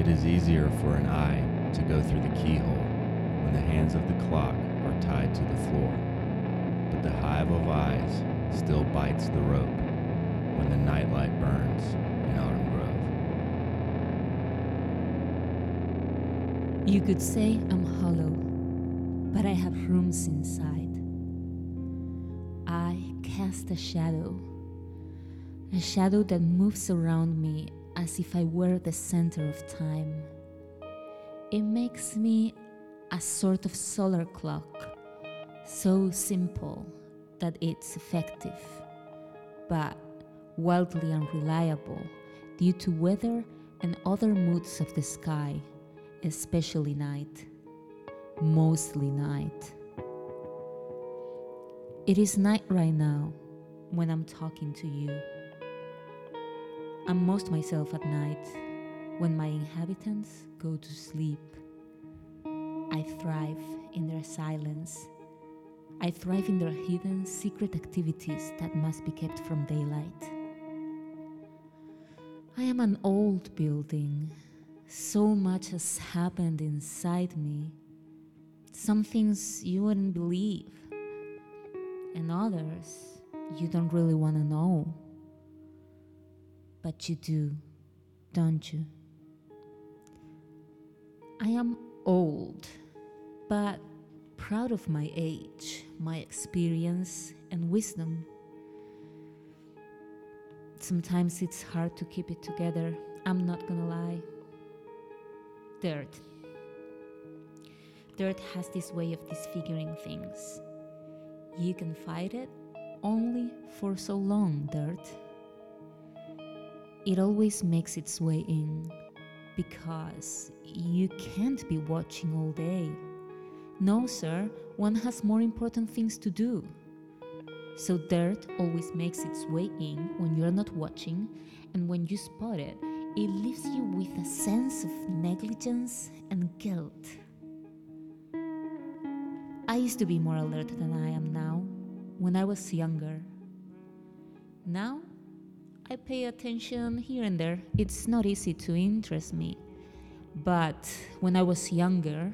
It is easier for an eye to go through the keyhole when the hands of the clock are tied to the floor. But the hive of eyes still bites the rope when the nightlight burns in Autumn Grove. You could say I'm hollow, but I have rooms inside. I cast a shadow, a shadow that moves around me as if I were the center of time. It makes me a sort of solar clock, so simple that it's effective, but wildly unreliable due to weather and other moods of the sky, especially night, mostly night. It is night right now when I'm talking to you. I'm most myself at night when my inhabitants go to sleep. I thrive in their silence. I thrive in their hidden secret activities that must be kept from daylight. I am an old building. So much has happened inside me. Some things you wouldn't believe, and others you don't really want to know. But you do, don't you? I am old, but proud of my age, my experience, and wisdom. Sometimes it's hard to keep it together, I'm not gonna lie. Dirt. Dirt has this way of disfiguring things. You can fight it only for so long, dirt. It always makes its way in because you can't be watching all day. No, sir, one has more important things to do. So, dirt always makes its way in when you're not watching, and when you spot it, it leaves you with a sense of negligence and guilt. I used to be more alert than I am now when I was younger. Now, I pay attention here and there. It's not easy to interest me. But when I was younger,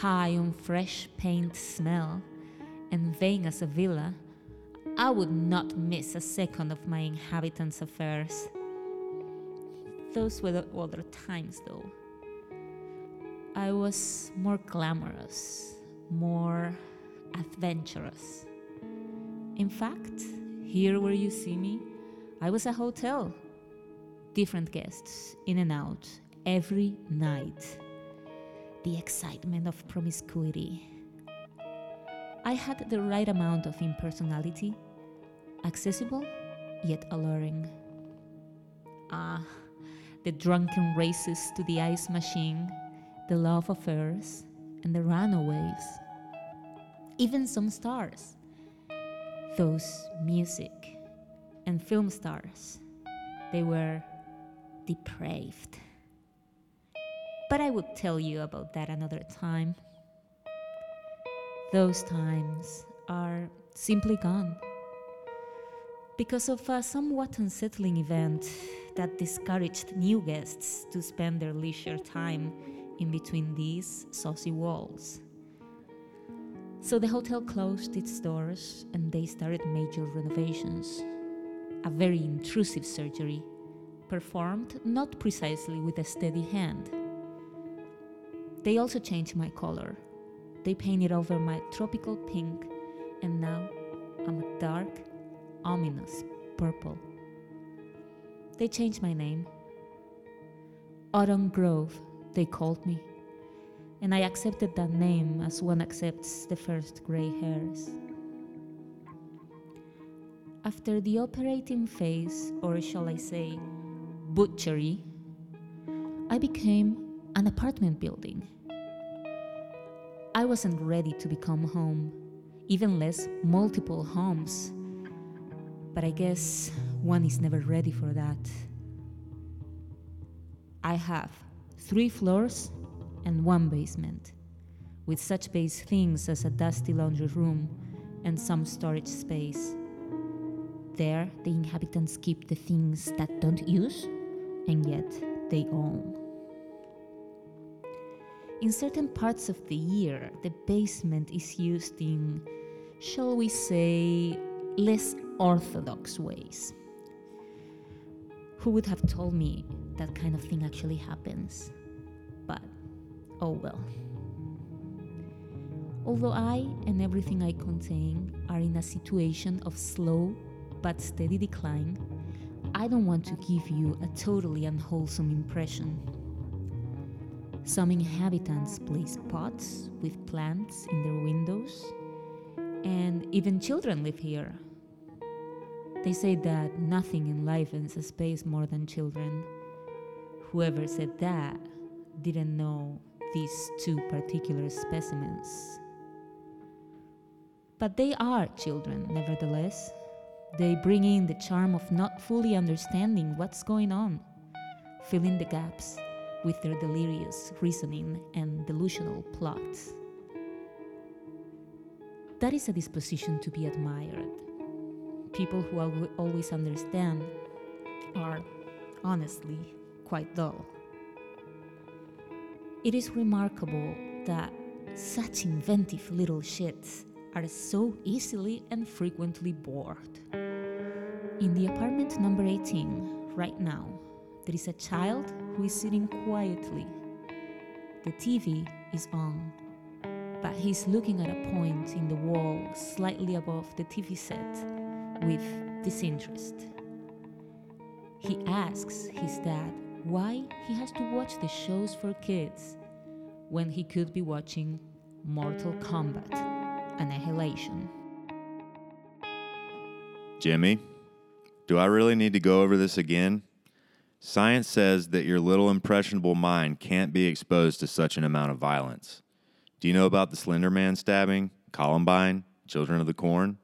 high on fresh paint smell, and vain as a villa, I would not miss a second of my inhabitants' affairs. Those were the other times, though. I was more glamorous, more adventurous. In fact, here where you see me, I was a hotel. Different guests, in and out, every night. The excitement of promiscuity. I had the right amount of impersonality, accessible yet alluring. Ah, the drunken races to the ice machine, the love affairs, and the runaways. Even some stars. Those music and film stars. They were depraved. But I would tell you about that another time. Those times are simply gone. Because of a somewhat unsettling event that discouraged new guests to spend their leisure time in between these saucy walls. So the hotel closed its doors and they started major renovations. A very intrusive surgery, performed not precisely with a steady hand. They also changed my color. They painted over my tropical pink, and now I'm a dark, ominous purple. They changed my name. Autumn Grove, they called me, and I accepted that name as one accepts the first gray hairs. After the operating phase, or shall I say, butchery, I became an apartment building. I wasn't ready to become home, even less multiple homes. But I guess one is never ready for that. I have three floors and one basement, with such base things as a dusty laundry room and some storage space. There, the inhabitants keep the things that don't use and yet they own. In certain parts of the year, the basement is used in, shall we say, less orthodox ways. Who would have told me that kind of thing actually happens? But, oh well. Although I and everything I contain are in a situation of slow but steady decline, I don't want to give you a totally unwholesome impression. Some inhabitants place pots with plants in their windows, and even children live here. They say that nothing enlivens a space more than children. Whoever said that didn't know these two particular specimens. But they are children, nevertheless. They bring in the charm of not fully understanding what's going on, filling the gaps with their delirious reasoning and delusional plots. That is a disposition to be admired. People who al- always understand are, honestly, quite dull. It is remarkable that such inventive little shits are so easily and frequently bored. In the apartment number 18, right now, there is a child who is sitting quietly. The TV is on, but he's looking at a point in the wall slightly above the TV set with disinterest. He asks his dad why he has to watch the shows for kids when he could be watching Mortal Kombat Annihilation. Jimmy, do I really need to go over this again? Science says that your little impressionable mind can't be exposed to such an amount of violence. Do you know about the Slender Man stabbing, Columbine, Children of the Corn?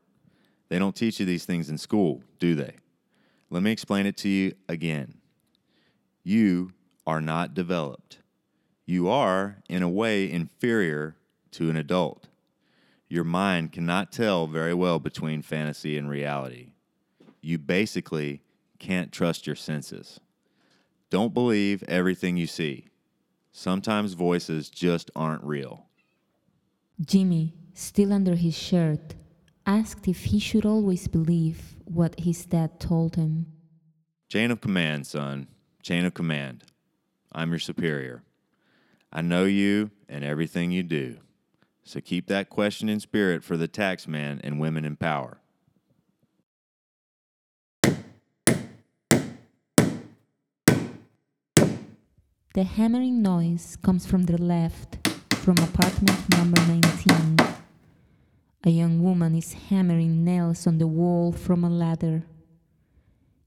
They don't teach you these things in school, do they? Let me explain it to you again. You are not developed. You are, in a way, inferior to an adult. Your mind cannot tell very well between fantasy and reality. You basically can't trust your senses. Don't believe everything you see. Sometimes voices just aren't real. Jimmy, still under his shirt, asked if he should always believe what his dad told him. Chain of command, son. Chain of command. I'm your superior. I know you and everything you do. So keep that question in spirit for the taxman and women in power. The hammering noise comes from the left, from apartment number 19. A young woman is hammering nails on the wall from a ladder.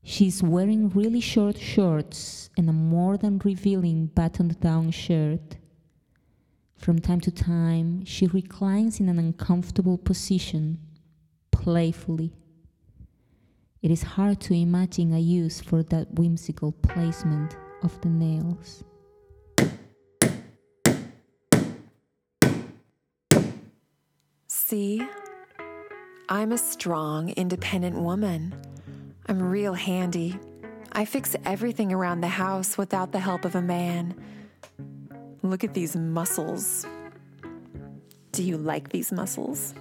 She's wearing really short shorts and a more than revealing buttoned down shirt. From time to time, she reclines in an uncomfortable position, playfully. It is hard to imagine a use for that whimsical placement of the nails. See, I'm a strong, independent woman. I'm real handy. I fix everything around the house without the help of a man. Look at these muscles. Do you like these muscles?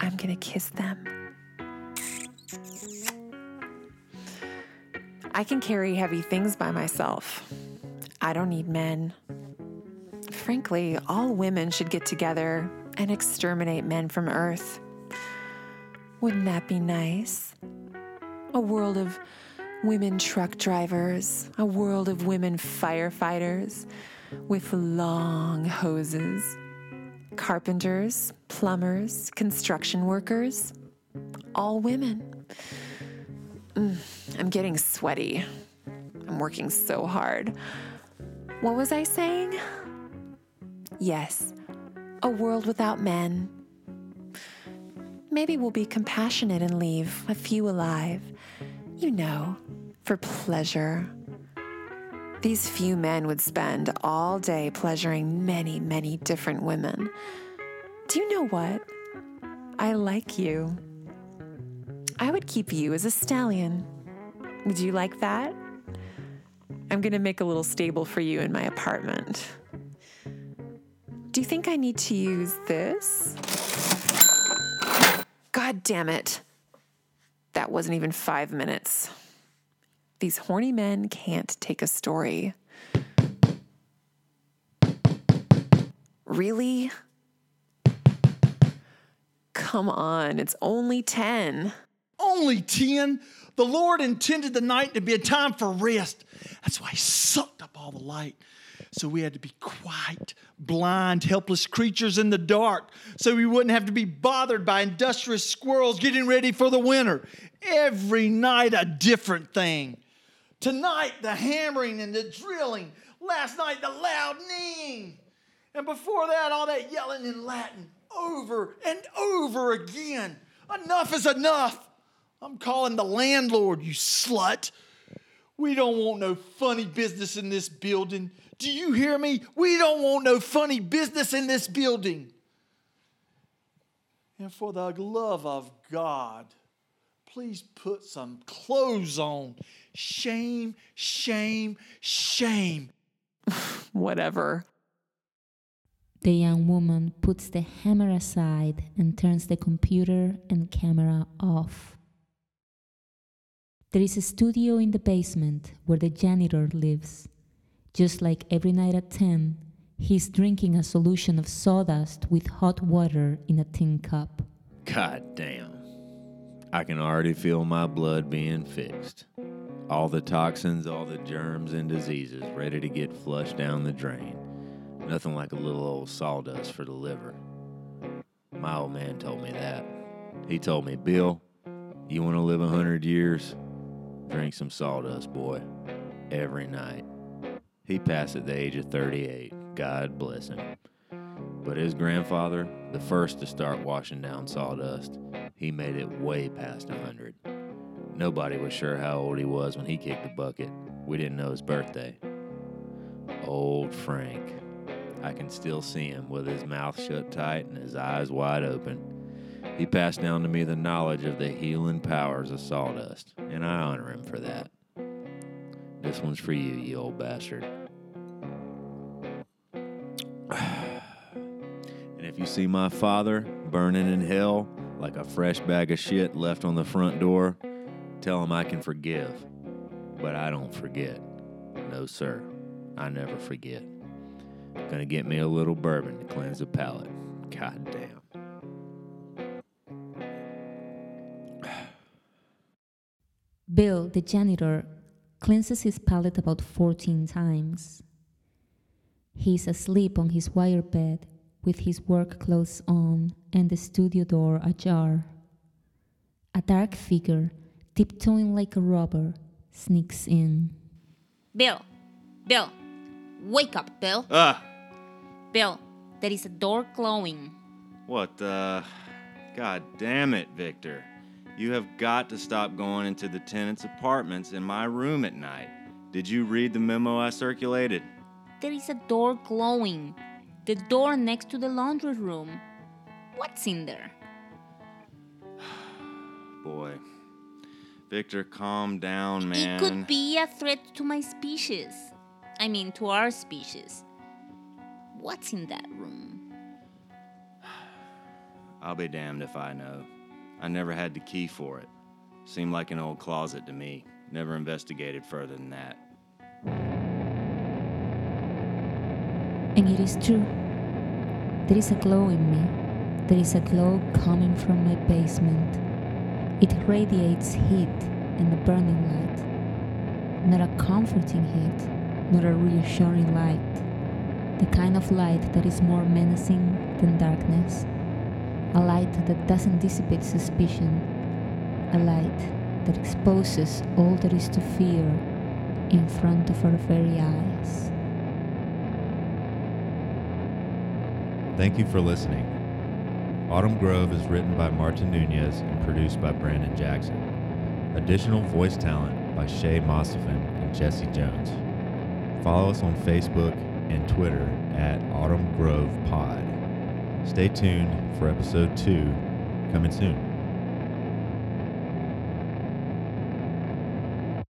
I'm gonna kiss them. I can carry heavy things by myself. I don't need men. Frankly, all women should get together and exterminate men from Earth. Wouldn't that be nice? A world of women truck drivers, a world of women firefighters with long hoses, carpenters, plumbers, construction workers, all women. Mm, I'm getting sweaty. I'm working so hard. What was I saying? Yes, a world without men. Maybe we'll be compassionate and leave a few alive, you know, for pleasure. These few men would spend all day pleasuring many, many different women. Do you know what? I like you. I would keep you as a stallion. Would you like that? I'm going to make a little stable for you in my apartment. Do you think I need to use this? God damn it. That wasn't even five minutes. These horny men can't take a story. Really? Come on, it's only 10. Only 10? The Lord intended the night to be a time for rest. That's why He sucked up all the light. So we had to be quiet, blind, helpless creatures in the dark, so we wouldn't have to be bothered by industrious squirrels getting ready for the winter. Every night, a different thing. Tonight, the hammering and the drilling. Last night, the loud kneeing. And before that, all that yelling in Latin over and over again. Enough is enough. I'm calling the landlord, you slut. We don't want no funny business in this building. Do you hear me? We don't want no funny business in this building. And for the love of God, please put some clothes on. Shame, shame, shame. Whatever. The young woman puts the hammer aside and turns the computer and camera off. There is a studio in the basement where the janitor lives. Just like every night at 10, he's drinking a solution of sawdust with hot water in a tin cup. God damn. I can already feel my blood being fixed. All the toxins, all the germs and diseases ready to get flushed down the drain. Nothing like a little old sawdust for the liver. My old man told me that. He told me, Bill, you want to live a hundred years? Drink some sawdust, boy. Every night. He passed at the age of 38. God bless him. But his grandfather, the first to start washing down sawdust, he made it way past 100. Nobody was sure how old he was when he kicked the bucket. We didn't know his birthday. Old Frank. I can still see him with his mouth shut tight and his eyes wide open. He passed down to me the knowledge of the healing powers of sawdust, and I honor him for that. This one's for you, you old bastard. If you see my father burning in hell like a fresh bag of shit left on the front door, tell him I can forgive. But I don't forget. No, sir. I never forget. Gonna get me a little bourbon to cleanse the palate. God damn. Bill, the janitor, cleanses his palate about 14 times. He's asleep on his wire bed with his work clothes on and the studio door ajar. A dark figure, tiptoeing like a robber, sneaks in. Bill, Bill, wake up, Bill. Ah! Bill, there is a door glowing. What the? God damn it, Victor. You have got to stop going into the tenants' apartments in my room at night. Did you read the memo I circulated? There is a door glowing. The door next to the laundry room. What's in there? Boy. Victor, calm down, man. It could be a threat to my species. I mean, to our species. What's in that room? I'll be damned if I know. I never had the key for it. Seemed like an old closet to me. Never investigated further than that. And it is true. There is a glow in me. There is a glow coming from my basement. It radiates heat and a burning light. Not a comforting heat, not a reassuring light. The kind of light that is more menacing than darkness. A light that doesn't dissipate suspicion. A light that exposes all there is to fear in front of our very eyes. Thank you for listening. Autumn Grove is written by Martin Nunez and produced by Brandon Jackson. Additional voice talent by Shay Mossifin and Jesse Jones. Follow us on Facebook and Twitter at Autumn Grove Pod. Stay tuned for episode two coming soon.